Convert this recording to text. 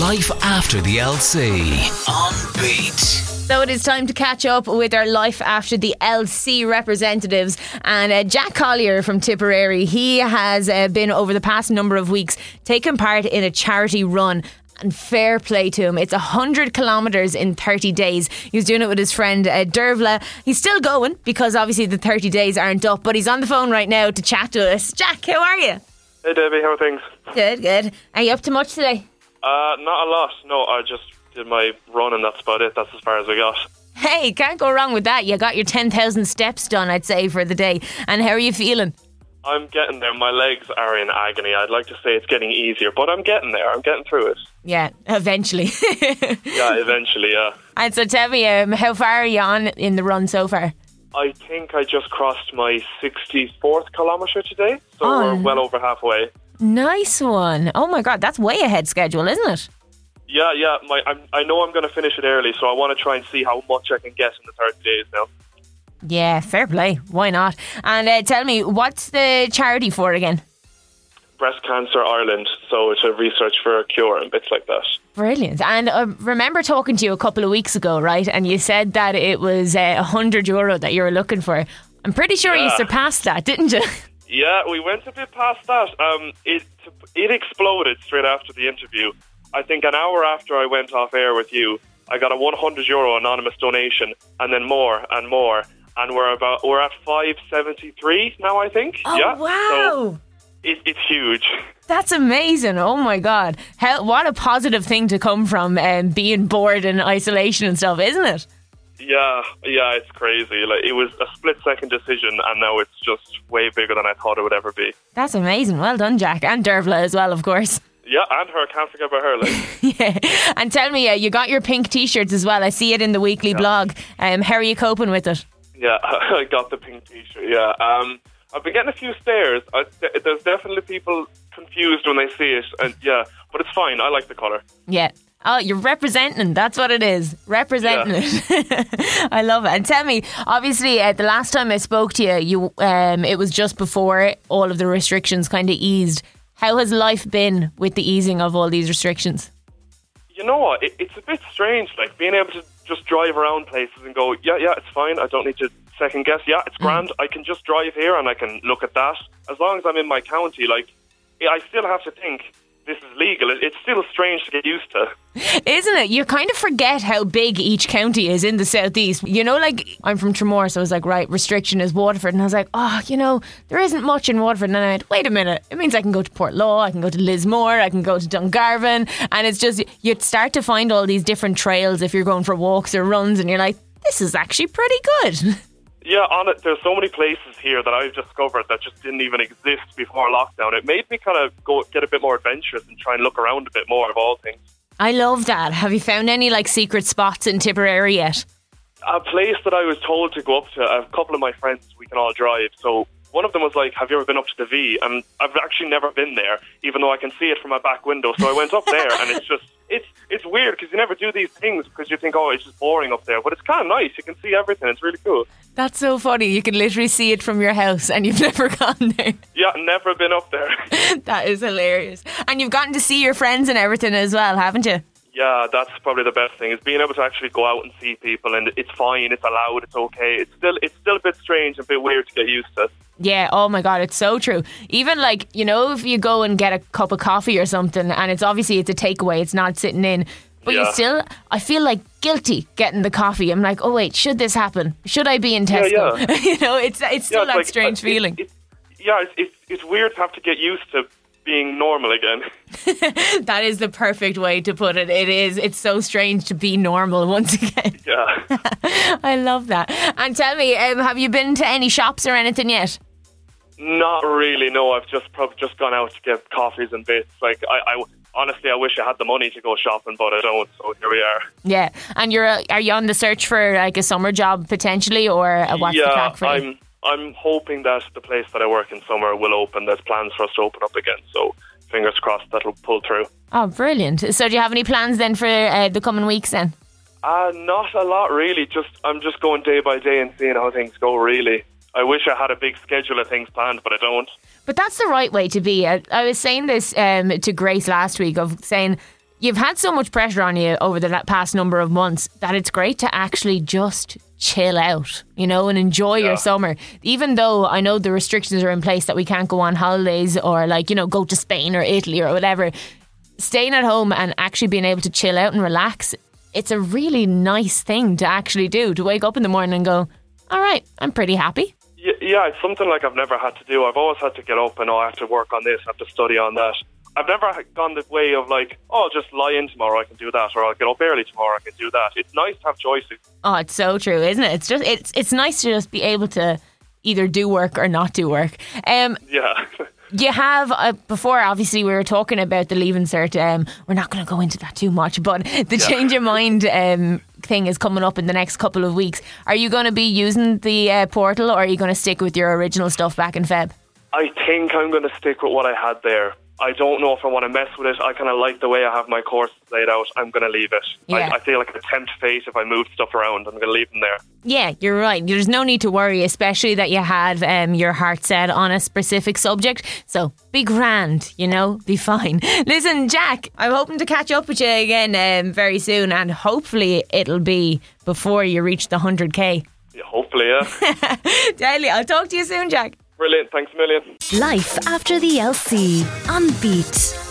Life after the LC on Beat. So it is time to catch up with our Life After the LC representatives. And uh, Jack Collier from Tipperary, he has uh, been over the past number of weeks taking part in a charity run. And fair play to him. It's 100 kilometres in 30 days. He was doing it with his friend uh, Dervla. He's still going because obviously the 30 days aren't up, but he's on the phone right now to chat to us. Jack, how are you? Hey Debbie, how are things? Good, good. Are you up to much today? Uh, not a lot. No, I just did my run and that's about it. That's as far as we got. Hey, can't go wrong with that. You got your 10,000 steps done, I'd say, for the day. And how are you feeling? I'm getting there. My legs are in agony. I'd like to say it's getting easier, but I'm getting there. I'm getting through it. Yeah, eventually. Yeah, eventually, yeah. and so tell me, um, how far are you on in the run so far? I think I just crossed my 64th kilometre today, so Oh. we're well over halfway. Nice one. Oh my God, that's way ahead schedule, isn't it? Yeah, yeah. My, I'm, I know I'm going to finish it early, so I want to try and see how much I can get in the 30 days now. Yeah, fair play. Why not? And uh, tell me, what's the charity for again? Breast Cancer Ireland, so it's a research for a cure and bits like that. Brilliant. And I remember talking to you a couple of weeks ago, right? And you said that it was uh, 100 euro that you were looking for. I'm pretty sure you surpassed that, didn't you? Yeah, we went a bit past that. Um, it it exploded straight after the interview. I think an hour after I went off air with you, I got a 100 euro anonymous donation, and then more and more, and we're about we're at 573 now. I think. Oh, yeah. wow. So it, it's huge. That's amazing. Oh my God. What a positive thing to come from um, being bored and isolation and stuff, isn't it? Yeah, yeah, it's crazy. Like it was a split second decision, and now it's just way bigger than I thought it would ever be. That's amazing. Well done, Jack. And Dervla as well, of course. Yeah, and her, can't forget about her. Like. yeah. And tell me, uh, you got your pink t shirts as well. I see it in the weekly blog. Um, how are you coping with it? Yeah, I got the pink T-shirt. Yeah, um, I've been getting a few stares. I, there's definitely people confused when they see it, and yeah, but it's fine. I like the color. Yeah. Oh, you're representing. That's what it is. Representing it. I love it. And tell me, obviously, uh, the last time I spoke to you, you um, it was just before all of the restrictions kind of eased. How has life been with the easing of all these restrictions? You know what? It, it's a bit strange, like being able to just drive around places and go, yeah, yeah, it's fine. I don't need to second guess. Yeah, it's grand. I can just drive here and I can look at that. As long as I'm in my county, like I still have to think this is legal. It's still strange to get used to. Isn't it? You kind of forget how big each county is in the southeast. You know, like I'm from Tramore, so I was like, right, restriction is Waterford, and I was like, oh, you know, there isn't much in Waterford. And I went, wait a minute, it means I can go to Portlaw, I can go to Lismore, I can go to Dungarvan, and it's just you'd start to find all these different trails if you're going for walks or runs, and you're like, this is actually pretty good. Yeah, on it. There's so many places here that I've discovered that just didn't even exist before lockdown. It made me kind of go get a bit more adventurous and try and look around a bit more of all things. I love that. Have you found any like secret spots in Tipperary yet? A place that I was told to go up to. A couple of my friends, we can all drive. So one of them was like, "Have you ever been up to the Vee?" And I've actually never been there, even though I can see it from my back window. So I went up there, and it's just it's it's weird because you never do these things because you think, "Oh, it's just boring up there," but it's kind of nice. You can see everything. It's really cool. That's so funny. You can literally see it from your house, and you've never gone there. Yeah, never been up there. That is hilarious. And you've gotten to see your friends and everything as well, haven't you? Yeah, that's probably the best thing is being able to actually go out and see people, and it's fine, it's allowed, it's okay. It's still it's still a bit strange and a bit weird to get used to. Yeah, oh my god, it's so true. Even like, you know, if you go and get a cup of coffee or something and it's obviously it's a takeaway, it's not sitting in. But you Yeah. still I feel like guilty getting the coffee. I'm like, oh wait, should this happen? Should I be in Tesco? yeah. you know, it's it's still it's that like, strange uh, it- feeling. it- yeah, it's, it's it's weird to have to get used to being normal again. that is the perfect way to put it. It is. It's so strange to be normal once again. Yeah. I love that. And tell me, um, have you been to any shops or anything yet? Not really. No, I've just probably just gone out to get coffees and bits. Like I, I honestly, I wish I had the money to go shopping, but I don't. So here we are. Yeah, and you're uh, are you on the search for like a summer job potentially, or uh, what's the yeah, crack for? I'm. I'm hoping that the place that I work in summer will open. There's plans for us to open up again. So fingers crossed that'll pull through. Oh, brilliant! So, do you have any plans then for uh, the coming weeks? Then, Uh, not a lot really. Just I'm just going day by day and seeing how things go. Really, I wish I had a big schedule of things planned, but I don't. but that's the right way to be. I, I was saying this um, to Grace last week of saying you've had so much pressure on you over the past number of months that it's great to actually just chill out, you know, and enjoy Yeah. your summer. Even though I know the restrictions are in place that we can't go on holidays or like, you know, go to Spain or Italy or whatever, staying at home and actually being able to chill out and relax, it's a really nice thing to actually do to wake up in the morning and go, all right, I'm pretty happy. Yeah, it's something like I've never had to do. I've always had to get up and oh, I have to work on this, I have to study on that. I've never gone the way of like, oh, I'll just lie in tomorrow, I can do that, or I'll get up early tomorrow, I can do that. It's nice to have choices. Oh, it's so true, isn't it? It's just it's it's nice to just be able to either do work or not do work. Um, Yeah. you have uh, before. Obviously, we were talking about the leaving cert. Um, we're not going to go into that too much, but the change of mind um, thing is coming up in the next couple of weeks. Are you going to be using the uh, portal, or are you going to stick with your original stuff back in Feb? I think I'm going to stick with what I had there. I don't know if I want to mess with it. I kind of like the way I have my course laid out. I'm going to leave it. Yeah. I, I feel like a tempt fate if I move stuff around. I'm going to leave them there. Yeah, you're right. There's no need to worry, especially that you have um, your heart set on a specific subject. So be grand, you know, be fine. Listen, Jack, I'm hoping to catch up with you again um, very soon, and hopefully it'll be before you reach the 100k. Yeah, hopefully, yeah. Deadly. I'll talk to you soon, Jack. Brilliant. Thanks a million. Life after the LC on.